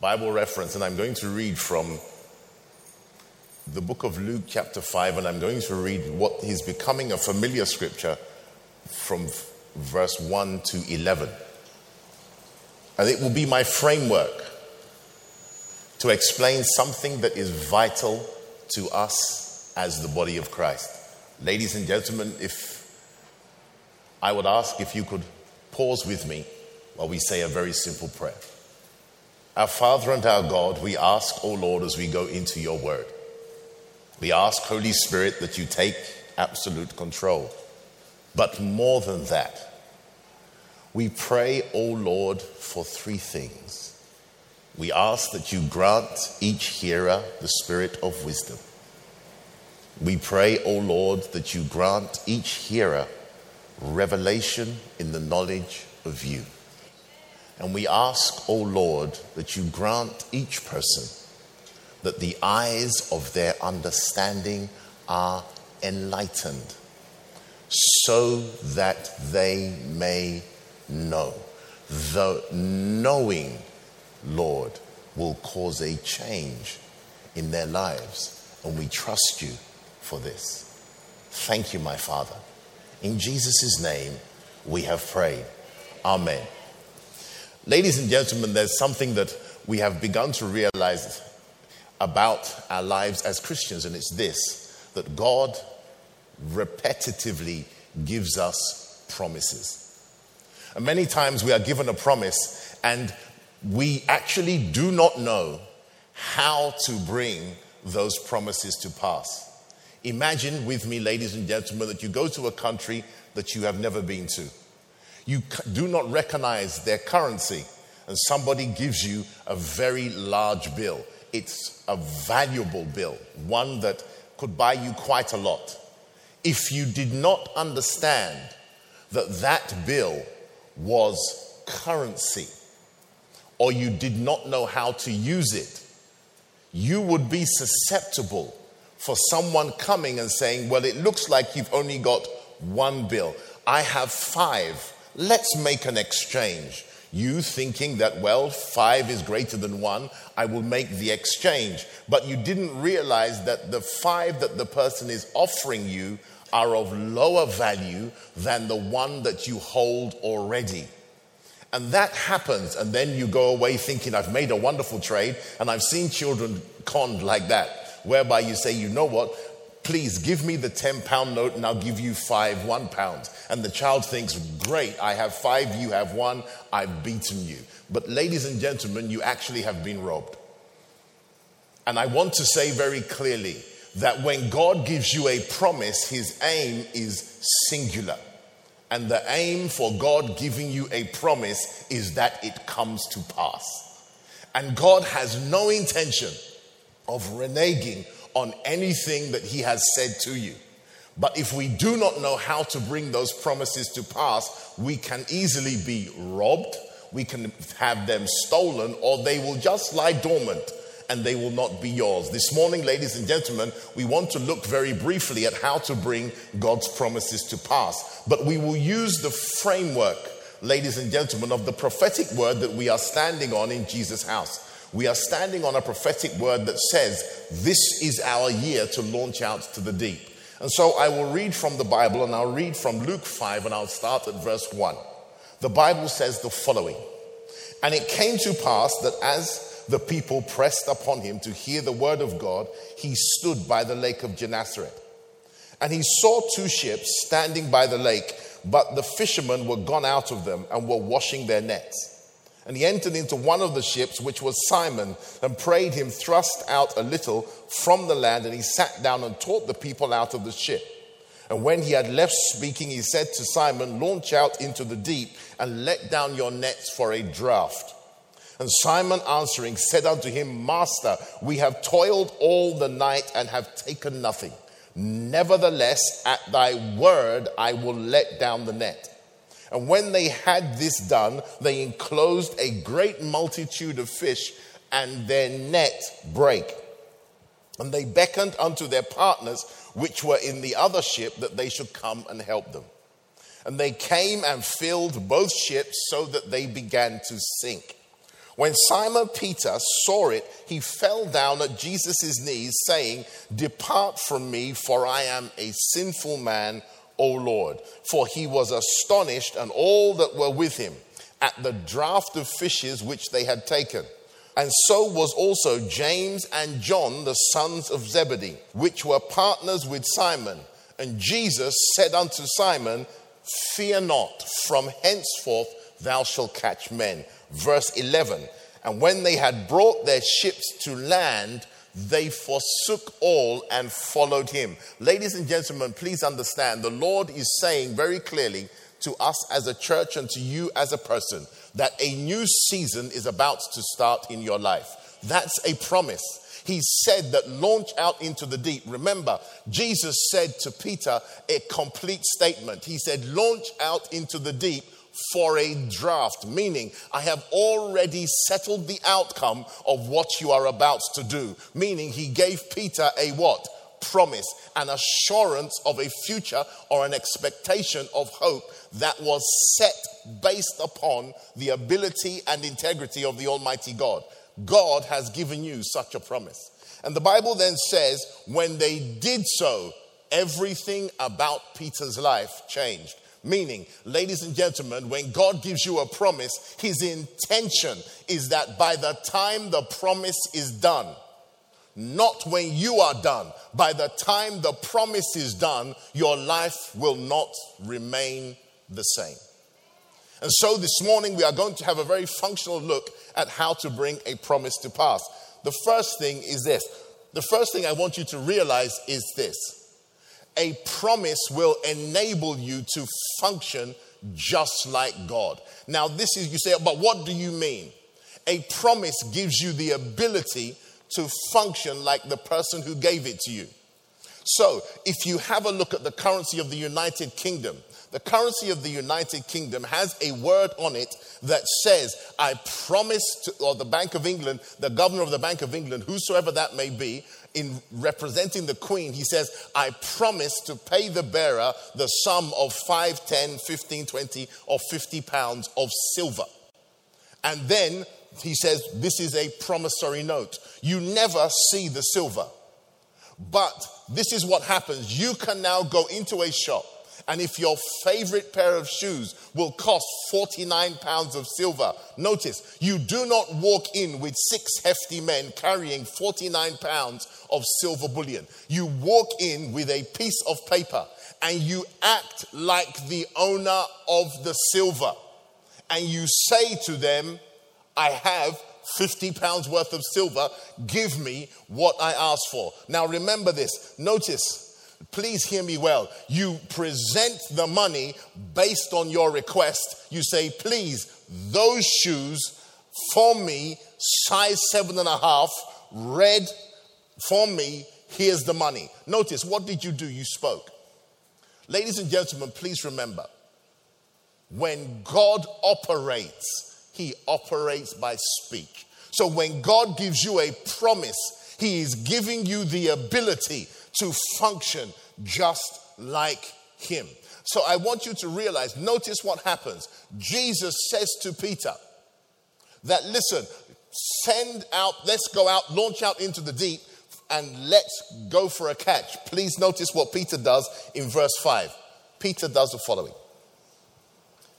Bible reference and I'm going to read from the book of Luke, chapter 5, and I'm going to read what is becoming a familiar scripture from verse 1 to 11. And it will be my framework to explain something that is vital to us as the body of Christ. Ladies and gentlemen, if I would ask if you could pause with me while we say a very simple prayer. Our Father and our God, we ask, O Lord, as we go into your word, we ask, Holy Spirit, that you take absolute control. But more than that, we pray, O Lord, for three things. We ask that you grant each hearer the spirit of wisdom. We pray, O Lord, that you grant each hearer revelation in the knowledge of you. And we ask, O Lord, that you grant each person that the eyes of their understanding are enlightened so that they may know. The knowing, Lord, will cause a change in their lives. And we trust you for this. Thank you, my Father. In Jesus' name, we have prayed. Amen. Ladies and gentlemen, there's something that we have begun to realize about our lives as Christians, and it's this that God repetitively gives us promises. And many times we are given a promise, and we actually do not know how to bring those promises to pass. Imagine with me, ladies and gentlemen, that you go to a country that you have never been to. You do not recognize their currency, and somebody gives you a very large bill. It's a valuable bill, one that could buy you quite a lot. If you did not understand that that bill was currency, or you did not know how to use it, you would be susceptible for someone coming and saying, Well, it looks like you've only got one bill. I have five. Let's make an exchange. You thinking that, well, five is greater than one, I will make the exchange. But you didn't realize that the five that the person is offering you are of lower value than the one that you hold already. And that happens, and then you go away thinking, I've made a wonderful trade, and I've seen children conned like that, whereby you say, you know what, please give me the 10 pound note and I'll give you five one pounds. And the child thinks, great, I have five, you have one, I've beaten you. But ladies and gentlemen, you actually have been robbed. And I want to say very clearly that when God gives you a promise, his aim is singular. And the aim for God giving you a promise is that it comes to pass. And God has no intention of reneging on anything that He has said to you. But if we do not know how to bring those promises to pass, we can easily be robbed, we can have them stolen, or they will just lie dormant and they will not be yours. This morning, ladies and gentlemen, we want to look very briefly at how to bring God's promises to pass. But we will use the framework, ladies and gentlemen, of the prophetic word that we are standing on in Jesus House. We are standing on a prophetic word that says, This is our year to launch out to the deep. And so I will read from the Bible and I'll read from Luke 5 and I'll start at verse 1. The Bible says the following And it came to pass that as the people pressed upon him to hear the word of God, he stood by the lake of Gennesaret. And he saw two ships standing by the lake, but the fishermen were gone out of them and were washing their nets. And he entered into one of the ships, which was Simon, and prayed him thrust out a little from the land. And he sat down and taught the people out of the ship. And when he had left speaking, he said to Simon, Launch out into the deep and let down your nets for a draught. And Simon answering said unto him, Master, we have toiled all the night and have taken nothing. Nevertheless, at thy word, I will let down the net. And when they had this done, they enclosed a great multitude of fish, and their net brake. And they beckoned unto their partners, which were in the other ship, that they should come and help them. And they came and filled both ships so that they began to sink. When Simon Peter saw it, he fell down at Jesus' knees, saying, Depart from me, for I am a sinful man, O Lord. For he was astonished, and all that were with him, at the draught of fishes which they had taken. And so was also James and John, the sons of Zebedee, which were partners with Simon. And Jesus said unto Simon, Fear not, from henceforth thou shalt catch men. Verse 11 And when they had brought their ships to land, they forsook all and followed him. Ladies and gentlemen, please understand the Lord is saying very clearly to us as a church and to you as a person that a new season is about to start in your life. That's a promise. He said that launch out into the deep. Remember, Jesus said to Peter a complete statement. He said, launch out into the deep for a draft, meaning I have already settled the outcome of what you are about to do. Meaning he gave Peter a what? Promise, an assurance of a future or an expectation of hope that was set based upon the ability and integrity of the Almighty God. God has given you such a promise. And the Bible then says, when they did so, everything about Peter's life changed. Meaning, ladies and gentlemen, when God gives you a promise, his intention is that by the time the promise is done, not when you are done, by the time the promise is done, your life will not remain the same. And so this morning we are going to have a very functional look at how to bring a promise to pass. The first thing is this. The first thing I want you to realize is this. A promise will enable you to function just like God. Now, this is, you say, but what do you mean? A promise gives you the ability to function like the person who gave it to you. So, if you have a look at the currency of the United Kingdom, the currency of the United Kingdom has a word on it that says, I promise to, or the Bank of England, the governor of the Bank of England, whosoever that may be, in representing the Queen, he says, I promise to pay the bearer the sum of 5, 10, 15, 20, or 50 pounds of silver. And then he says, This is a promissory note. You never see the silver. But this is what happens. You can now go into a shop and if your favorite pair of shoes will cost 49 pounds of silver, notice you do not walk in with six hefty men carrying 49 pounds of silver bullion. You walk in with a piece of paper and you act like the owner of the silver. And you say to them, I have 50 pounds worth of silver. Give me what I asked for. Now remember this. Notice please hear me well. You present the money based on your request. You say, please, those shoes for me, size seven and a half, red for me, here's the money. Notice, what did you do? You spoke. Ladies and gentlemen, please remember when God operates, he operates by speech. So when God gives you a promise, he is giving you the ability to function just like him. So I want you to realize, notice what happens. Jesus says to Peter that, listen, send out, let's go out, launch out into the deep, and let's go for a catch. Please notice what Peter does in verse 5. Peter does the following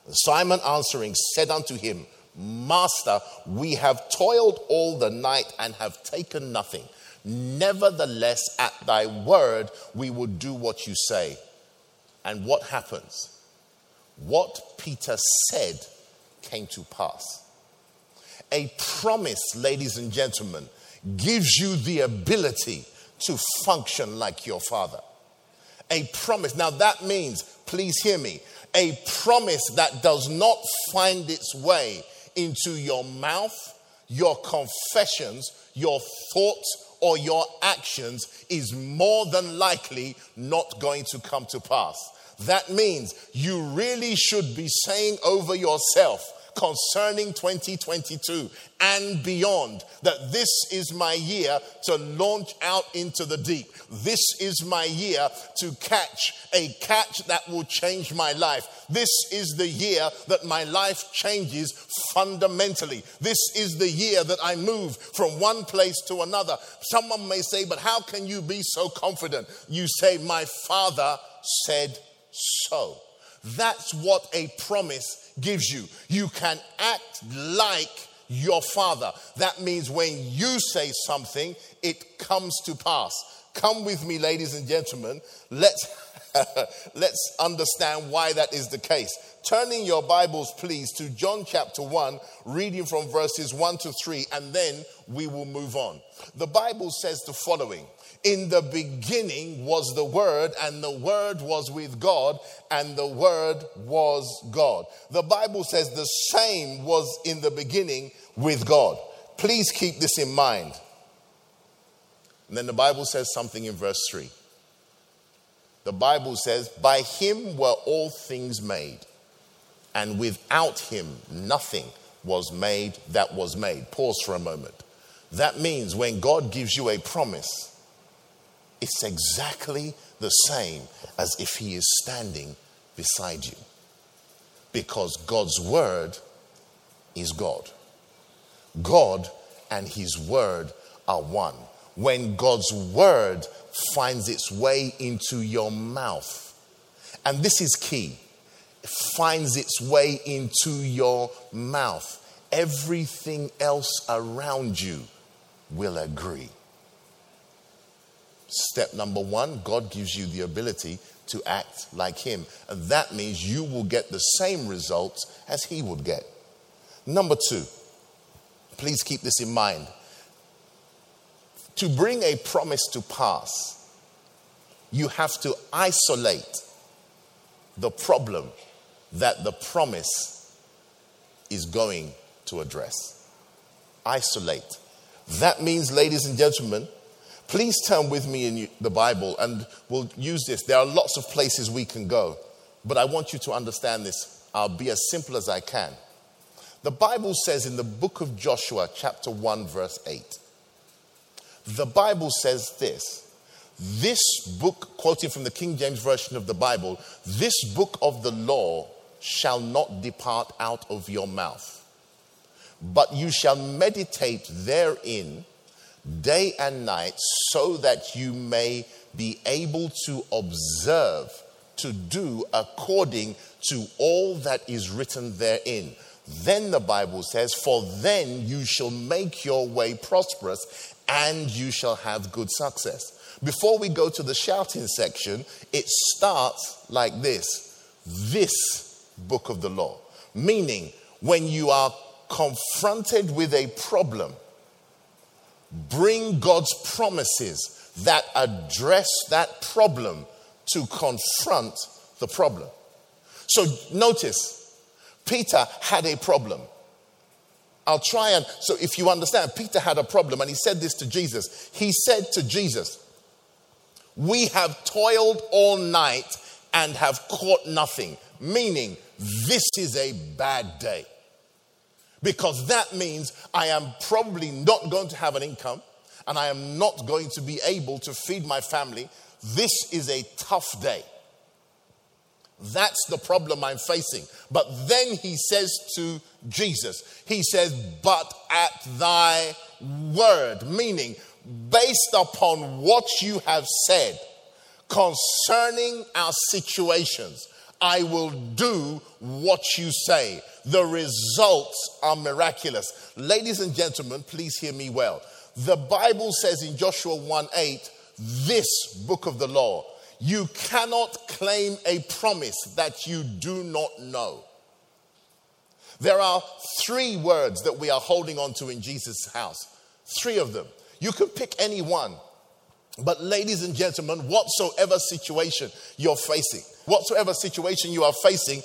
Simon answering said unto him, Master, we have toiled all the night and have taken nothing. Nevertheless, at thy word, we will do what you say. And what happens? What Peter said came to pass. A promise, ladies and gentlemen, gives you the ability to function like your father. A promise. Now, that means, please hear me, a promise that does not find its way into your mouth your confessions, your thoughts, or your actions is more than likely not going to come to pass. That means you really should be saying over yourself, concerning 2022 and beyond that this is my year to launch out into the deep. This is my year to catch a catch that will change my life. This is the year that my life changes fundamentally. This is the year that I move from one place to another. Someone may say, But how can you be so confident? You say, My father said so. That's what a promise gives you. You can act like your father. That means when you say something, it comes to pass. Come with me, ladies and gentlemen. Let's let's understand why that is the case. Turning your Bibles, please, to John chapter 1, reading from verses 1 to 3, and then we will move on. The Bible says the following in the beginning was the Word, and the Word was with God, and the Word was God. The Bible says the same was in the beginning with God. Please keep this in mind. And then the Bible says something in verse 3. The Bible says, By him were all things made, and without him nothing was made that was made. Pause for a moment. That means when God gives you a promise, it's exactly the same as if he is standing beside you. Because God's word is God. God and his word are one. When God's word finds its way into your mouth, and this is key, finds its way into your mouth, everything else around you will agree. Step number one God gives you the ability to act like Him. And that means you will get the same results as He would get. Number two, please keep this in mind. To bring a promise to pass, you have to isolate the problem that the promise is going to address. Isolate. That means, ladies and gentlemen, Please turn with me in the Bible and we'll use this. There are lots of places we can go, but I want you to understand this. I'll be as simple as I can. The Bible says in the book of Joshua, chapter 1, verse 8, the Bible says this. This book, quoting from the King James Version of the Bible, this book of the law shall not depart out of your mouth, but you shall meditate therein day and night so that you may be able to observe to do according to all that is written therein. Then the Bible says, For then you shall make your way prosperous and you shall have good success. Before we go to the shouting section, it starts like this this book of the law. Meaning, when you are confronted with a problem, bring God's promises that address that problem to confront the problem. So notice, Peter had a problem. I'll try and, so if you understand, Peter had a problem and he said this to Jesus. He said to Jesus, We have toiled all night and have caught nothing, meaning this is a bad day because that means I am probably not going to have an income and I am not going to be able to feed my family. This is a tough day. That's the problem I'm facing. But then he says to Jesus, He says, But at thy word, meaning based upon what you have said concerning our situations, I will do what you say. The results are miraculous. Ladies and gentlemen, please hear me well. The Bible says in Joshua 1 8, this book of the law, you cannot claim a promise that you do not know. There are three words that we are holding on to in Jesus House. Three of them. You can pick any one. But, ladies and gentlemen, whatsoever situation you're facing, whatsoever situation you are facing,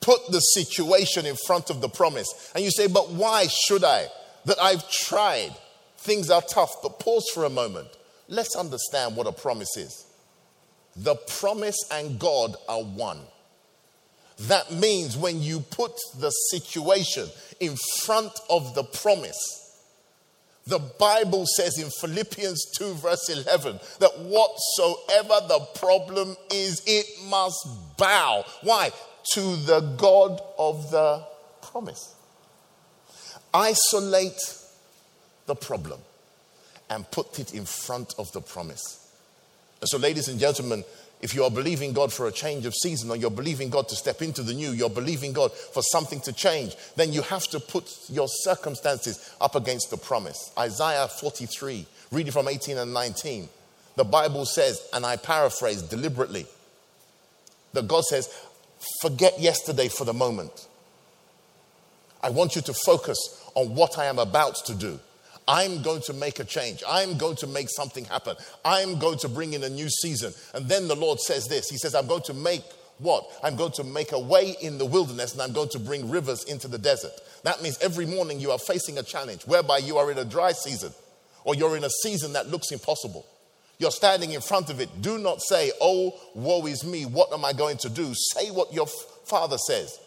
put the situation in front of the promise. And you say, but why should I? that I've tried. Things are tough, but pause for a moment. Let's understand what a promise is. The promise and God are one. That means when you put the situation in front of the promise, the Bible says in Philippians 2, verse 11, that whatsoever the problem is, it must bow. Why? To the God of the promise. Isolate the problem and put it in front of the promise. And so, ladies and gentlemen, if you are believing God for a change of season or you're believing God to step into the new, you're believing God for something to change, then you have to put your circumstances up against the promise. Isaiah 43, reading from 18 and 19. The Bible says, and I paraphrase deliberately, that God says, forget yesterday for the moment. I want you to focus on what I am about to do. I'm going to make a change. I'm going to make something happen. I'm going to bring in a new season. And then the Lord says this He says, I'm going to make what? I'm going to make a way in the wilderness and I'm going to bring rivers into the desert. That means every morning you are facing a challenge whereby you are in a dry season or you're in a season that looks impossible. You're standing in front of it. Do not say, Oh, woe is me. What am I going to do? Say what your father says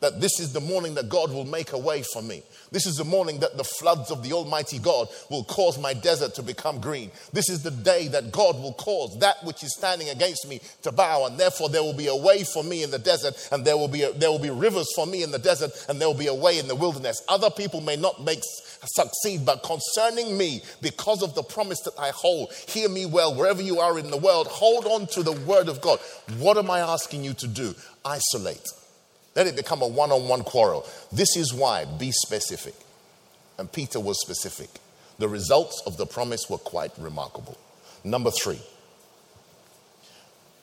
that this is the morning that God will make a way for me. This is the morning that the floods of the Almighty God will cause my desert to become green. This is the day that God will cause that which is standing against me to bow, and therefore there will be a way for me in the desert, and there will be a, there will be rivers for me in the desert, and there will be a way in the wilderness. Other people may not make succeed, but concerning me, because of the promise that I hold, hear me well wherever you are in the world. Hold on to the word of God. What am I asking you to do? Isolate. Let it become a one on one quarrel. This is why, be specific. And Peter was specific. The results of the promise were quite remarkable. Number three,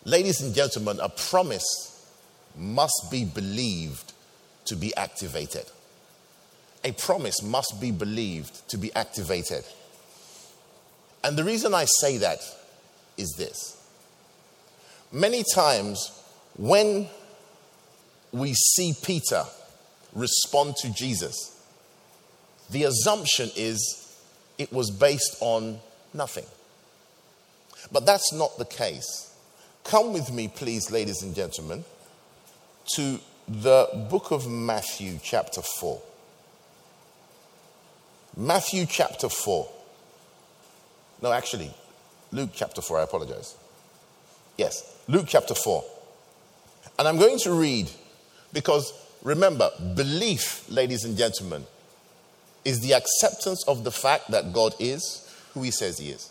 ladies and gentlemen, a promise must be believed to be activated. A promise must be believed to be activated. And the reason I say that is this many times when we see Peter respond to Jesus, the assumption is it was based on nothing. But that's not the case. Come with me, please, ladies and gentlemen, to the book of Matthew, chapter 4. Matthew chapter 4. No, actually, Luke chapter 4, I apologize. Yes, Luke chapter 4. And I'm going to read because remember, belief, ladies and gentlemen, is the acceptance of the fact that God is who He says He is.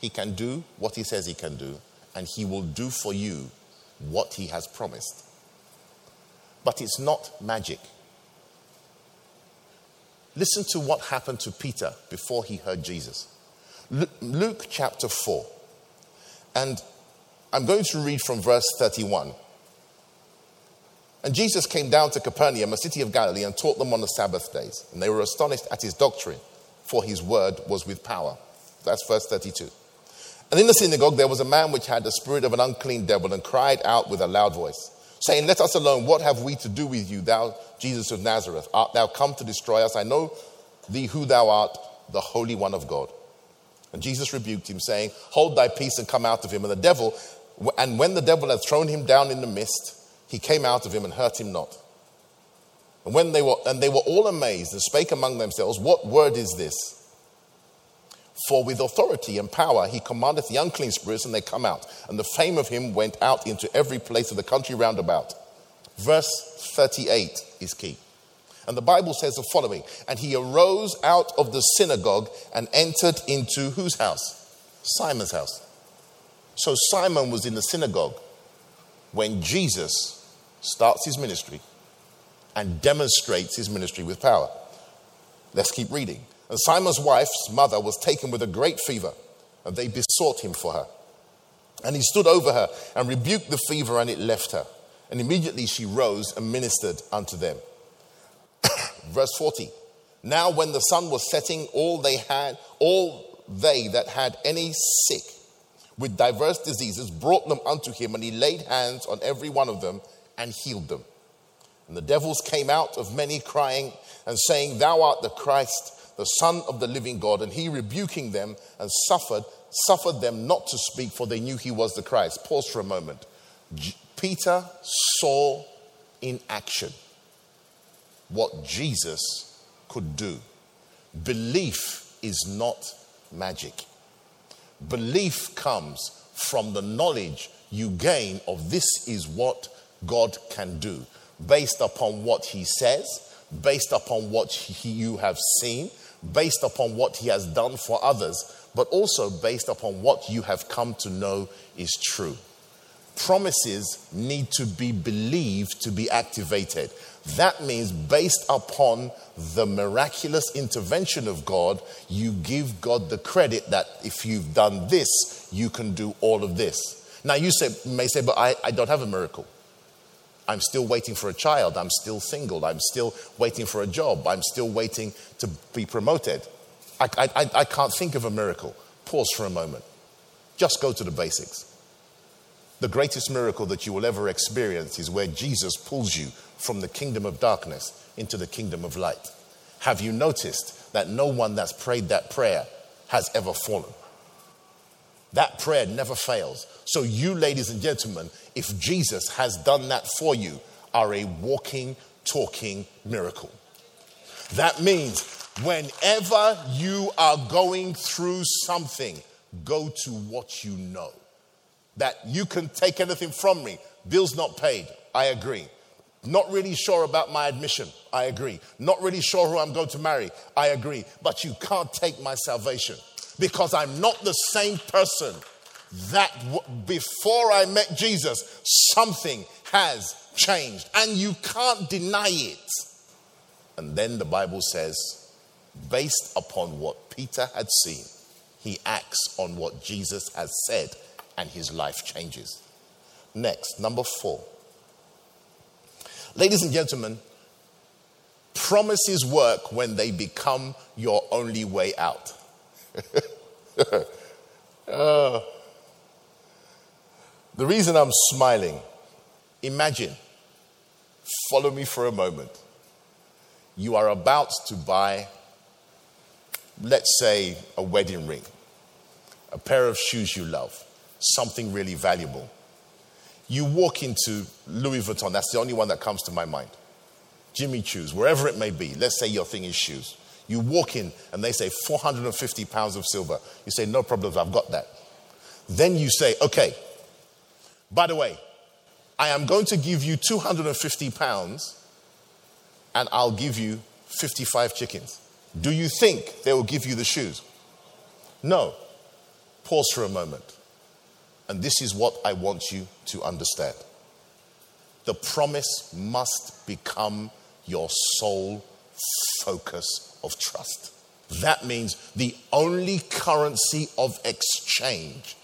He can do what He says He can do, and He will do for you what He has promised. But it's not magic. Listen to what happened to Peter before he heard Jesus. Luke chapter 4. And I'm going to read from verse 31. And Jesus came down to Capernaum, a city of Galilee, and taught them on the Sabbath days. And they were astonished at his doctrine, for his word was with power. That's verse 32. And in the synagogue there was a man which had the spirit of an unclean devil and cried out with a loud voice, saying, Let us alone. What have we to do with you, thou Jesus of Nazareth? Art thou come to destroy us? I know thee who thou art, the Holy One of God. And Jesus rebuked him, saying, Hold thy peace and come out of him. And the devil, and when the devil had thrown him down in the midst, he came out of him and hurt him not. And when they were and they were all amazed and spake among themselves, What word is this? For with authority and power he commandeth the unclean spirits, and they come out. And the fame of him went out into every place of the country round about. Verse 38 is key. And the Bible says the following And he arose out of the synagogue and entered into whose house? Simon's house. So Simon was in the synagogue when Jesus starts his ministry and demonstrates his ministry with power. Let's keep reading. And Simon's wife's mother was taken with a great fever, and they besought him for her. And he stood over her and rebuked the fever, and it left her. And immediately she rose and ministered unto them. Verse 40. Now, when the sun was setting, all they had, all they that had any sick with diverse diseases brought them unto him, and he laid hands on every one of them and healed them. And the devils came out of many, crying and saying, Thou art the Christ, the Son of the living God, and he rebuking them and suffered, suffered them not to speak, for they knew he was the Christ. Pause for a moment. J- Peter saw in action what Jesus could do. Belief is not magic. Belief comes from the knowledge you gain of this is what God can do, based upon what He says, based upon what he, you have seen, based upon what He has done for others, but also based upon what you have come to know is true. Promises need to be believed to be activated. That means, based upon the miraculous intervention of God, you give God the credit that if you've done this, you can do all of this. Now, you say, may say, but I, I don't have a miracle. I'm still waiting for a child. I'm still single. I'm still waiting for a job. I'm still waiting to be promoted. I, I, I can't think of a miracle. Pause for a moment. Just go to the basics. The greatest miracle that you will ever experience is where Jesus pulls you from the kingdom of darkness into the kingdom of light. Have you noticed that no one that's prayed that prayer has ever fallen? That prayer never fails. So, you, ladies and gentlemen, if Jesus has done that for you, are a walking, talking miracle. That means whenever you are going through something, go to what you know. That you can take anything from me. Bills not paid. I agree. Not really sure about my admission. I agree. Not really sure who I'm going to marry. I agree. But you can't take my salvation because I'm not the same person that before I met Jesus, something has changed and you can't deny it. And then the Bible says, based upon what Peter had seen, he acts on what Jesus has said and his life changes. Next, number four. Ladies and gentlemen, promises work when they become your only way out. uh, the reason I'm smiling, imagine, follow me for a moment. You are about to buy, let's say, a wedding ring, a pair of shoes you love, something really valuable. You walk into Louis Vuitton, that's the only one that comes to my mind. Jimmy Choos, wherever it may be. Let's say your thing is shoes. You walk in and they say 450 pounds of silver. You say, no problems, I've got that. Then you say, okay, by the way, I am going to give you 250 pounds and I'll give you 55 chickens. Do you think they will give you the shoes? No. Pause for a moment. And this is what I want you to understand. The promise must become your sole focus of trust. That means the only currency of exchange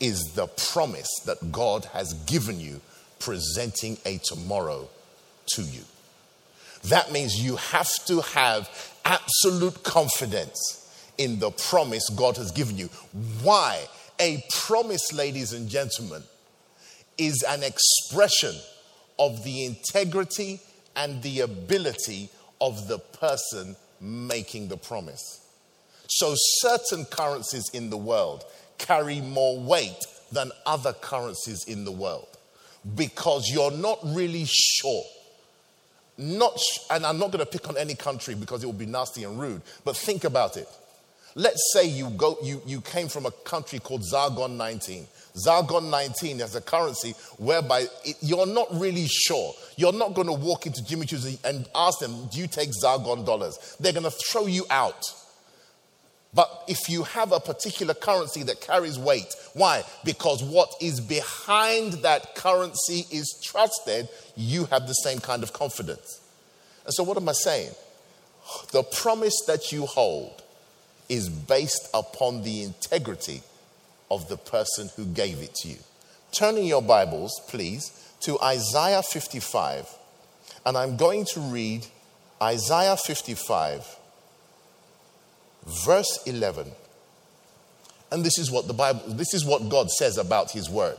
is the promise that God has given you, presenting a tomorrow to you. That means you have to have absolute confidence in the promise God has given you. Why? A promise, ladies and gentlemen, is an expression of the integrity and the ability of the person making the promise. So, certain currencies in the world carry more weight than other currencies in the world because you're not really sure. Not, and I'm not going to pick on any country because it would be nasty and rude, but think about it. Let's say you, go, you, you came from a country called Zargon 19. Zargon 19 as a currency whereby it, you're not really sure. You're not going to walk into Jimmy Choo's and ask them, Do you take Zargon dollars? They're going to throw you out. But if you have a particular currency that carries weight, why? Because what is behind that currency is trusted, you have the same kind of confidence. And so, what am I saying? The promise that you hold is based upon the integrity of the person who gave it to you. Turning your Bibles, please, to Isaiah 55, and I'm going to read Isaiah 55 verse 11. And this is what the Bible, this is what God says about his word.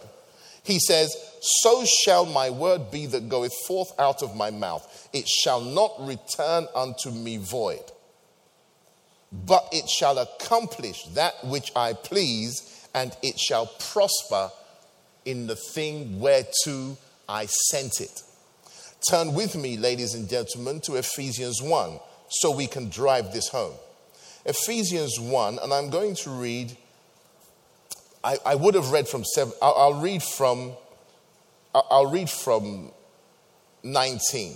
He says, So shall my word be that goeth forth out of my mouth. It shall not return unto me void. but it shall accomplish that which I please, and it shall prosper in the thing whereto I sent it. Turn with me, ladies and gentlemen, to Ephesians 1 so we can drive this home. Ephesians 1, and I'm going to read, I, I would have read from seven, I'll, I'll read from, I'll, read from 19.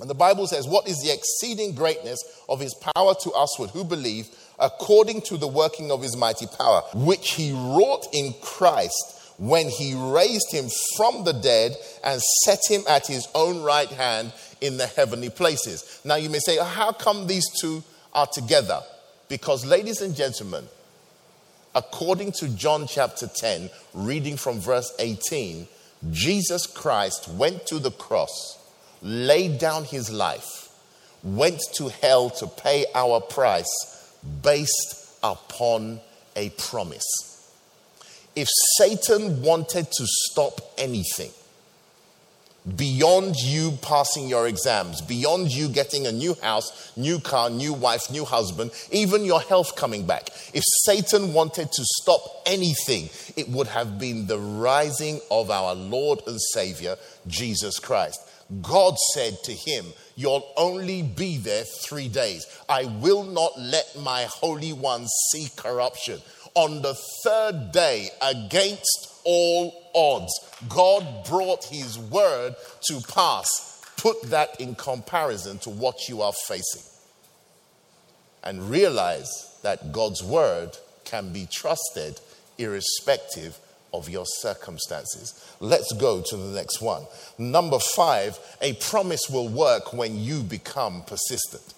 And the Bible says, What is the exceeding greatness of his power to usward who believe, according to the working of his mighty power, which he wrought in Christ when he raised him from the dead and set him at his own right hand in the heavenly places. Now you may say, How come these two are together? Because, ladies and gentlemen, according to John chapter 10, reading from verse 18, Jesus Christ went to the cross laid down his life, went to hell to pay our price based upon a promise. If Satan wanted to stop anything, beyond you passing your exams, beyond you getting a new house, new car, new wife, new husband, even your health coming back. If Satan wanted to stop anything, it would have been the rising of our Lord and Savior, Jesus Christ. God said to him, You'll only be there three days. I will not let my Holy One see corruption. On the third day, against all odds, God brought his word to pass. Put that in comparison to what you are facing. And realize that God's word can be trusted irrespective of your circumstances. Let's go to the next one. Number five, a promise will work when you become persistent.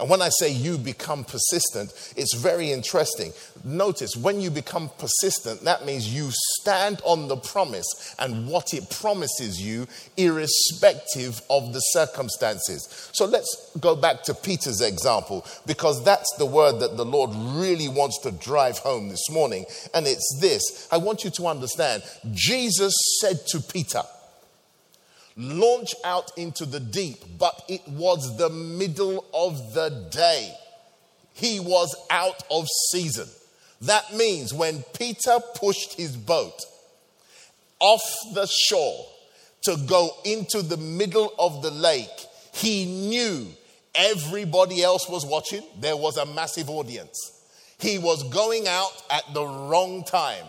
And when I say you become persistent, it's very interesting. Notice when you become persistent, that means you stand on the promise and what it promises you, irrespective of the circumstances. So let's go back to Peter's example, because that's the word that the Lord really wants to drive home this morning. And it's this I want you to understand Jesus said to Peter, launch out into the deep, but it was the middle of the day. He was out of season. That means when Peter pushed his boat off the shore to go into the middle of the lake, he knew everybody else was watching. There was a massive audience. He was going out at the wrong time.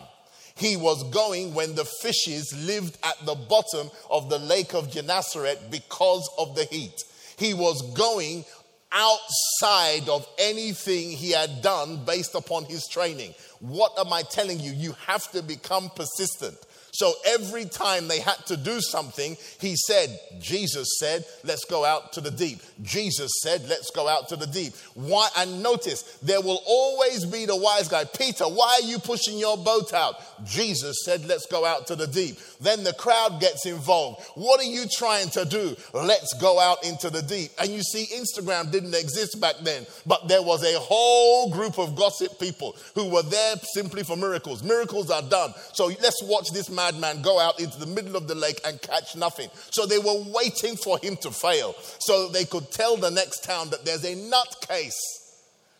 He was going when the fishes lived at the bottom of the lake of Gennesaret because of the heat. He was going outside of anything he had done based upon his training. What am I telling you? You have to become persistent. So every time they had to do something, he said, Jesus said, let's go out to the deep. Jesus said, let's go out to the deep. Why? And notice, there will always be the wise guy. Peter, why are you pushing your boat out? Jesus said, let's go out to the deep. Then the crowd gets involved. What are you trying to do? Let's go out into the deep. And you see, Instagram didn't exist back then, but there was a whole group of gossip people who were there simply for miracles. Miracles are done. So let's watch this man madman go out into the middle of the lake and catch nothing. So they were waiting for him to fail so they could tell the next town that there's a nutcase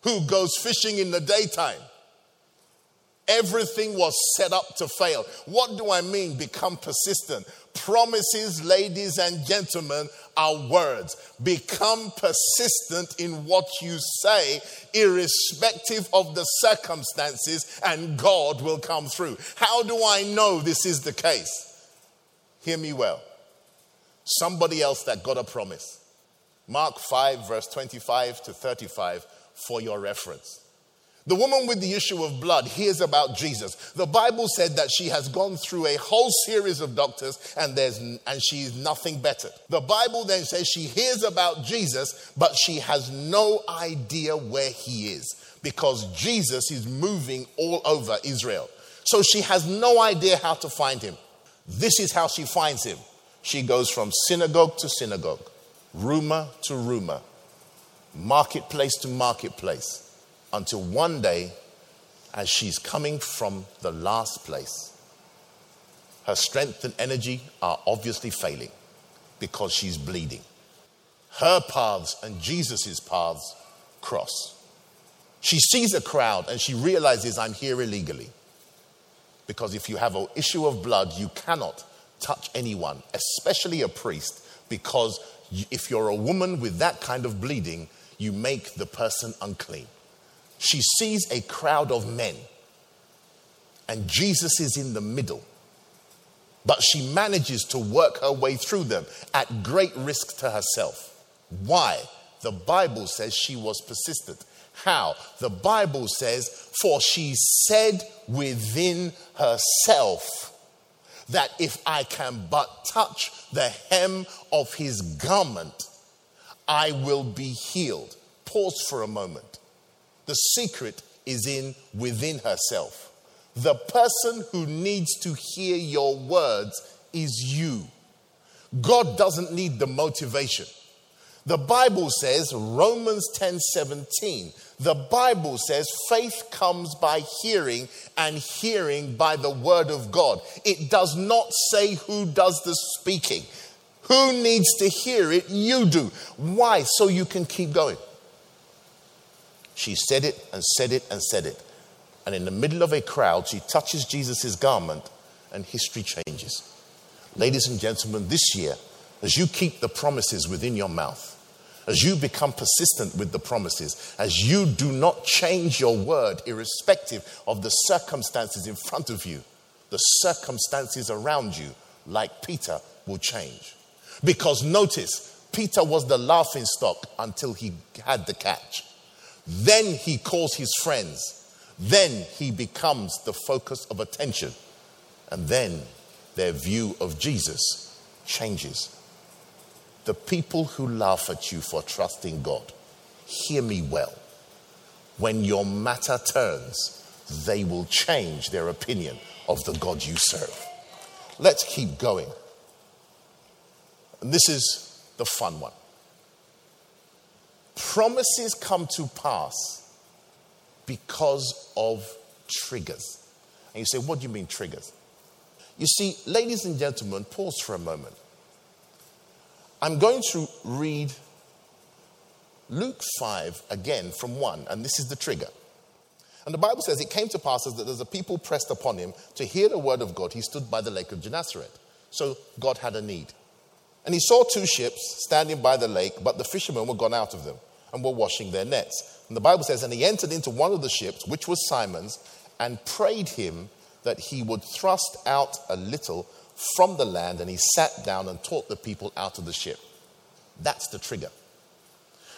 who goes fishing in the daytime. Everything was set up to fail. What do I mean? Become persistent. Promises, ladies and gentlemen, are words. Become persistent in what you say, irrespective of the circumstances, and God will come through. How do I know this is the case? Hear me well. Somebody else that got a promise. Mark 5, verse 25 to 35 for your reference. The woman with the issue of blood hears about Jesus. The Bible said that she has gone through a whole series of doctors and there's and she's nothing better. The Bible then says she hears about Jesus, but she has no idea where he is because Jesus is moving all over Israel. So she has no idea how to find him. This is how she finds him. She goes from synagogue to synagogue, rumor to rumor, marketplace to marketplace until one day, as she's coming from the last place, her strength and energy are obviously failing because she's bleeding. Her paths and Jesus' paths cross. She sees a crowd and she realizes I'm here illegally. Because if you have an issue of blood, you cannot touch anyone, especially a priest, because if you're a woman with that kind of bleeding, you make the person unclean. She sees a crowd of men, and Jesus is in the middle. But she manages to work her way through them at great risk to herself. Why? The Bible says she was persistent. How? The Bible says, For she said within herself, that if I can but touch the hem of his garment, I will be healed. Pause for a moment. The secret is in within herself. The person who needs to hear your words is you. God doesn't need the motivation. The Bible says, Romans 10 17, the Bible says faith comes by hearing and hearing by the word of God. It does not say who does the speaking. Who needs to hear it? You do. Why? So you can keep going. She said it and said it and said it. And in the middle of a crowd, she touches Jesus' garment and history changes. Ladies and gentlemen, this year, as you keep the promises within your mouth, as you become persistent with the promises, as you do not change your word, irrespective of the circumstances in front of you, the circumstances around you, like Peter, will change. Because notice, Peter was the laughing stock until he had the catch. Then he calls his friends. Then he becomes the focus of attention. And then their view of Jesus changes. The people who laugh at you for trusting God, hear me well. When your matter turns, they will change their opinion of the God you serve. Let's keep going. And this is the fun one. Promises come to pass because of triggers. And you say, what do you mean triggers? You see, ladies and gentlemen, pause for a moment. I'm going to read Luke 5 again from 1, and this is the trigger. And the Bible says, It came to pass that as the people pressed upon him to hear the word of God, he stood by the lake of Gennesaret. So God had a need. And he saw two ships standing by the lake, but the fishermen were gone out of them and were washing their nets. And the Bible says, And he entered into one of the ships, which was Simon's, and prayed him that he would thrust out a little from the land and he sat down and taught the people out of the ship. That's the trigger.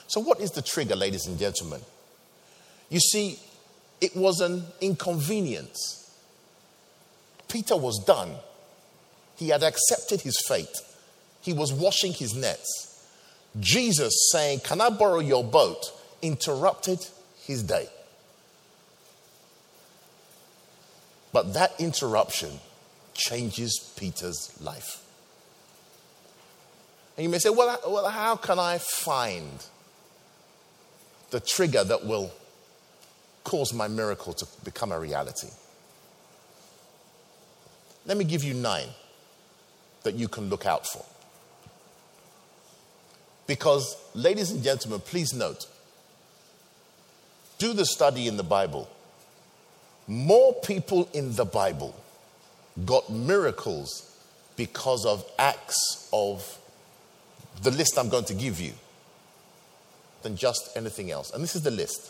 So, what is the trigger, ladies and gentlemen? You see, it was an inconvenience. Peter was done. He had accepted his fate. He was washing his nets. Jesus saying, Can I borrow your boat? interrupted his day. But that interruption changes Peter's life. And you may say, well, well, how can I find the trigger that will cause my miracle to become a reality? Let me give you nine that you can look out for. Because, ladies and gentlemen, please note do the study in the Bible. More people in the Bible got miracles because of acts of the list I'm going to give you than just anything else. And this is the list.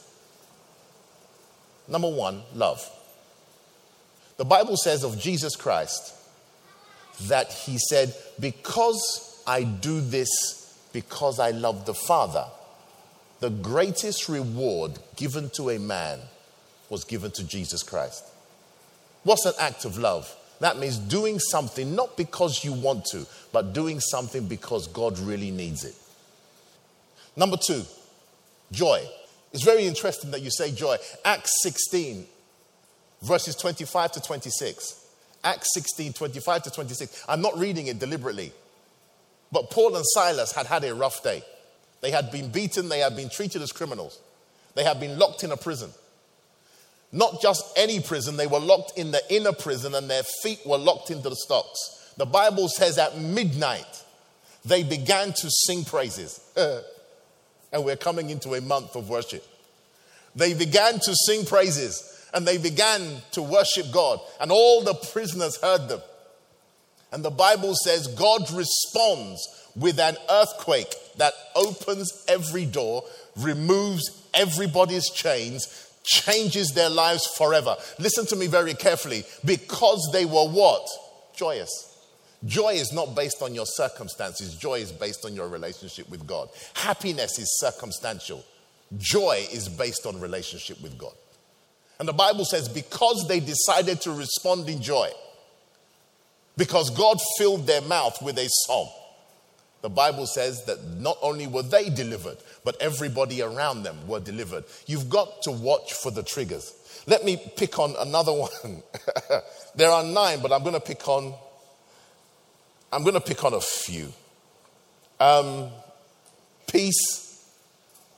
Number one, love. The Bible says of Jesus Christ that he said, Because I do this because I love the Father, the greatest reward given to a man was given to Jesus Christ. What's an act of love? That means doing something not because you want to, but doing something because God really needs it. Number two, joy. It's very interesting that you say joy. Acts 16, verses 25 to 26. Acts 16, 25 to 26. I'm not reading it deliberately. But Paul and Silas had had a rough day. They had been beaten, they had been treated as criminals, they had been locked in a prison. Not just any prison, they were locked in the inner prison and their feet were locked into the stocks. The Bible says at midnight, they began to sing praises. and we're coming into a month of worship. They began to sing praises and they began to worship God, and all the prisoners heard them. And the Bible says God responds with an earthquake that opens every door, removes everybody's chains, changes their lives forever. Listen to me very carefully. Because they were what? Joyous. Joy is not based on your circumstances, joy is based on your relationship with God. Happiness is circumstantial, joy is based on relationship with God. And the Bible says, because they decided to respond in joy, because God filled their mouth with a song, the Bible says that not only were they delivered, but everybody around them were delivered. You've got to watch for the triggers. Let me pick on another one. there are nine, but I'm going to pick on I'm going to pick on a few. Um, peace,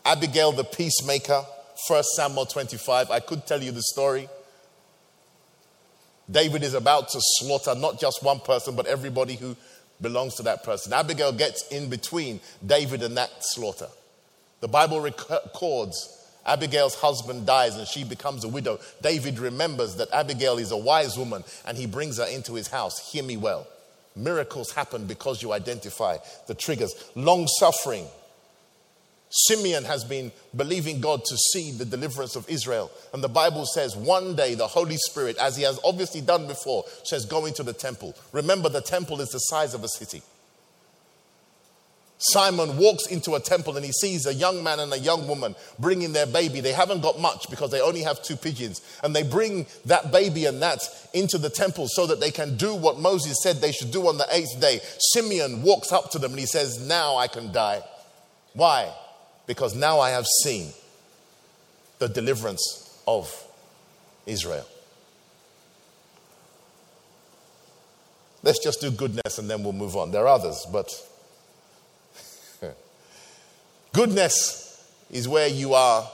Abigail the peacemaker, 1 Samuel 25. I could tell you the story. David is about to slaughter not just one person, but everybody who belongs to that person. Abigail gets in between David and that slaughter. The Bible records Abigail's husband dies and she becomes a widow. David remembers that Abigail is a wise woman and he brings her into his house. Hear me well. Miracles happen because you identify the triggers. Long suffering. Simeon has been believing God to see the deliverance of Israel. And the Bible says one day the Holy Spirit, as he has obviously done before, says, Go into the temple. Remember, the temple is the size of a city. Simon walks into a temple and he sees a young man and a young woman bringing their baby. They haven't got much because they only have two pigeons. And they bring that baby and that into the temple so that they can do what Moses said they should do on the eighth day. Simeon walks up to them and he says, Now I can die. Why? Because now I have seen the deliverance of Israel. Let's just do goodness and then we'll move on. There are others, but Goodness is where you are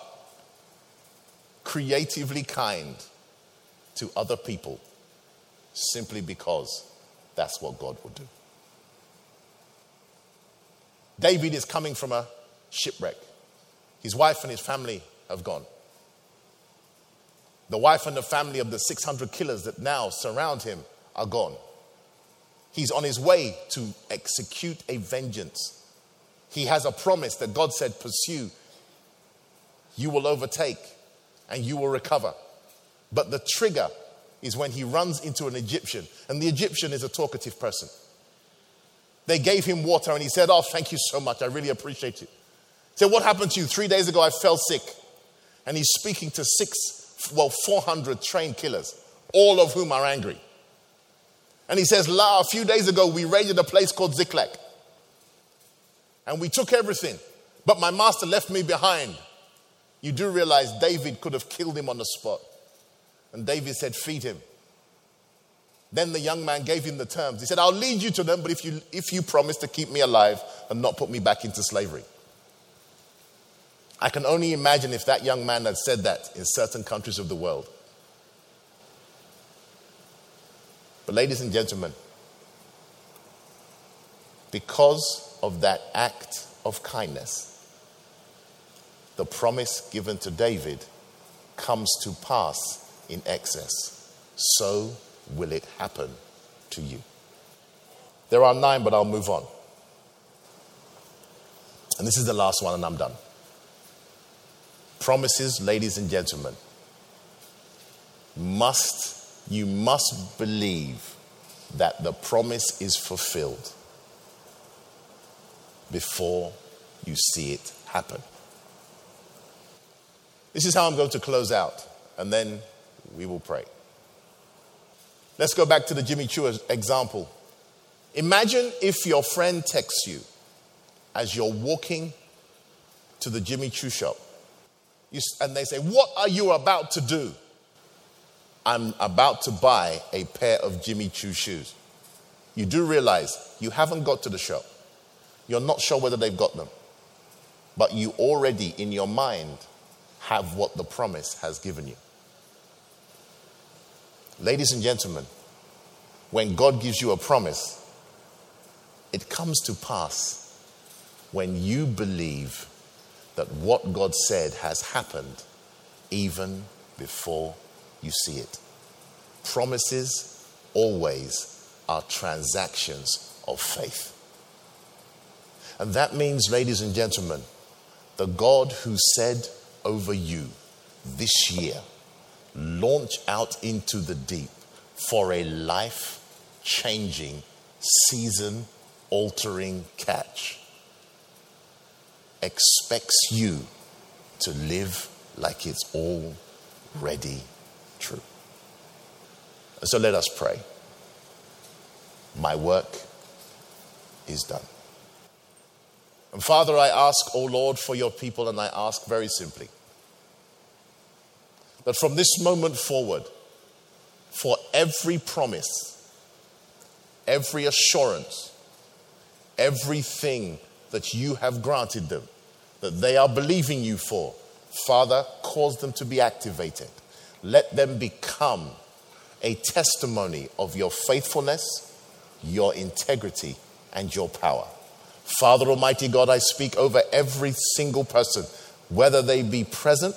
creatively kind to other people simply because that's what God will do. David is coming from a shipwreck. His wife and his family have gone. The wife and the family of the 600 killers that now surround him are gone. He's on his way to execute a vengeance he has a promise that God said, Pursue, you will overtake, and you will recover. But the trigger is when he runs into an Egyptian, and the Egyptian is a talkative person. They gave him water, and he said, Oh, thank you so much. I really appreciate it. Said, What happened to you? Three days ago, I fell sick. And he's speaking to six, well, 400 trained killers, all of whom are angry. And he says, La, a few days ago, we raided a place called Ziklag and we took everything. But my master left me behind. You do realize David could have killed him on the spot. And David said, Feed him. Then the young man gave him the terms. He said, I'll lead you to them, but if you, if you promise to keep me alive and not put me back into slavery. I can only imagine if that young man had said that in certain countries of the world. But, ladies and gentlemen, because of that act of kindness, the promise given to David comes to pass in excess. So will it happen to you. There are nine, but I'll move on. And this is the last one, and I'm done. Promises, ladies and gentlemen, must, you must believe that the promise is fulfilled before you see it happen. This is how I'm going to close out, and then we will pray. Let's go back to the Jimmy Choo example. Imagine if your friend texts you as you're walking to the Jimmy Choo shop, you, and they say, What are you about to do? I'm about to buy a pair of Jimmy Choo shoes. You do realize you haven't got to the shop. You're not sure whether they've got them. But you already, in your mind, have what the promise has given you. Ladies and gentlemen, when God gives you a promise, it comes to pass when you believe that what God said has happened even before you see it. Promises always are transactions of faith. And that means, ladies and gentlemen, the God who said over you this year, launch out into the deep for a life changing, season altering catch, expects you to live like it's already true. So let us pray. My work is done. And Father, I ask, O oh Lord, for your people, and I ask very simply that from this moment forward, for every promise, every assurance, everything that you have granted them, that they are believing you for, Father, cause them to be activated. Let them become a testimony of your faithfulness, your integrity, and your power. Father Almighty God, I speak over every single person, whether they be present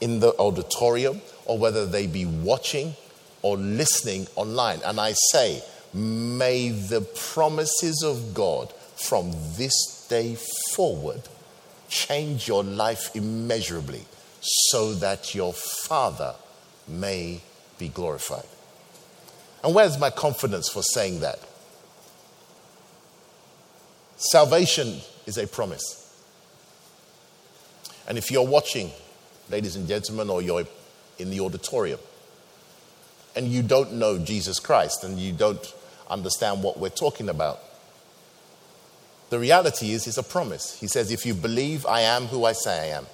in the auditorium or whether they be watching or listening online. And I say, may the promises of God from this day forward change your life immeasurably so that your Father may be glorified. And where's my confidence for saying that? Salvation is a promise. And if you're watching, ladies and gentlemen, or you're in the auditorium, and you don't know Jesus Christ and you don't understand what we're talking about, the reality is, it's a promise. He says, If you believe I am who I say I am,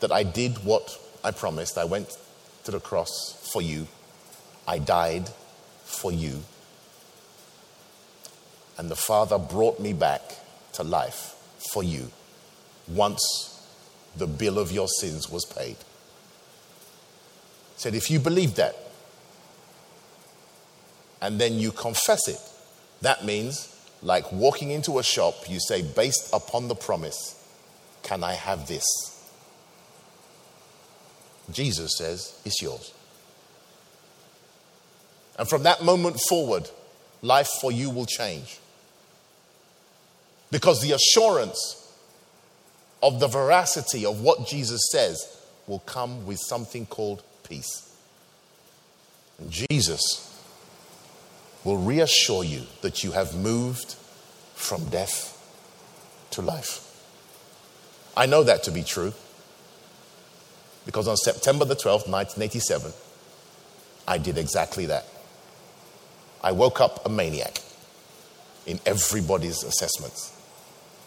that I did what I promised, I went to the cross for you, I died for you, and the Father brought me back to life for you once the bill of your sins was paid. Said, if you believe that, and then you confess it, that means, like walking into a shop, you say, based upon the promise, can I have this? Jesus says, it's yours. And from that moment forward, life for you will change. Because the assurance of the veracity of what Jesus says will come with something called peace. And Jesus will reassure you that you have moved from death to life. I know that to be true because on September the 12th, 1987, I did exactly that. I woke up a maniac in everybody's assessments.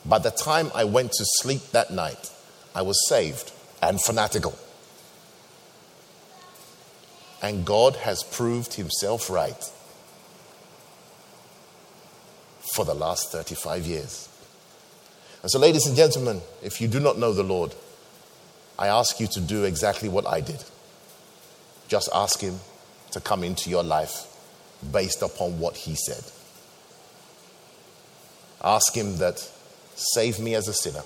By the time I went to sleep that night, I was saved and fanatical. And God has proved himself right for the last 35 years. And so, ladies and gentlemen, if you do not know the Lord, I ask you to do exactly what I did. Just ask Him to come into your life based upon what He said. Ask Him that Save me as a sinner.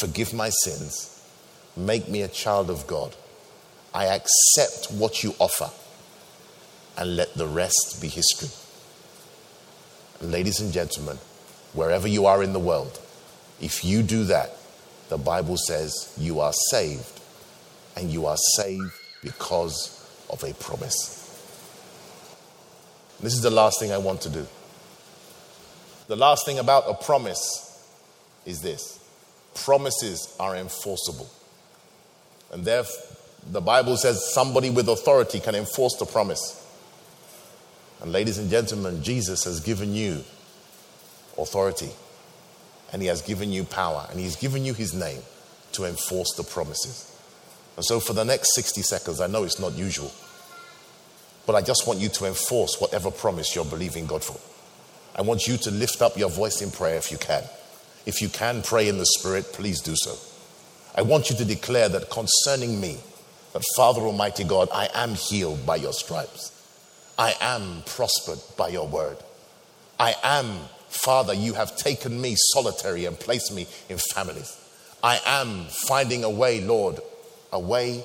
Forgive my sins. Make me a child of God. I accept what you offer and let the rest be history. Ladies and gentlemen, wherever you are in the world, if you do that, the Bible says you are saved, and you are saved because of a promise. This is the last thing I want to do. The last thing about a promise is this promises are enforceable. And therefore, the Bible says somebody with authority can enforce the promise. And, ladies and gentlemen, Jesus has given you authority, and He has given you power, and He's given you His name to enforce the promises. And so, for the next 60 seconds, I know it's not usual, but I just want you to enforce whatever promise you're believing God for. I want you to lift up your voice in prayer if you can. If you can pray in the Spirit, please do so. I want you to declare that concerning me, that Father Almighty God, I am healed by your stripes. I am prospered by your word. I am, Father, you have taken me solitary and placed me in families. I am finding a way, Lord, a way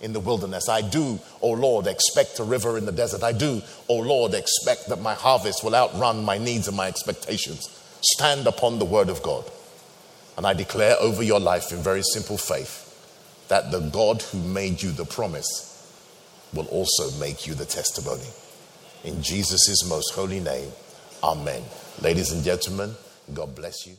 in the wilderness. I do, O Lord, expect a river in the desert. I do, O Lord, expect that my harvest will outrun my needs and my expectations. Stand upon the word of God. And I declare over your life in very simple faith that the God who made you the promise will also make you the testimony. In Jesus' most holy name, Amen. Ladies and gentlemen, God bless you.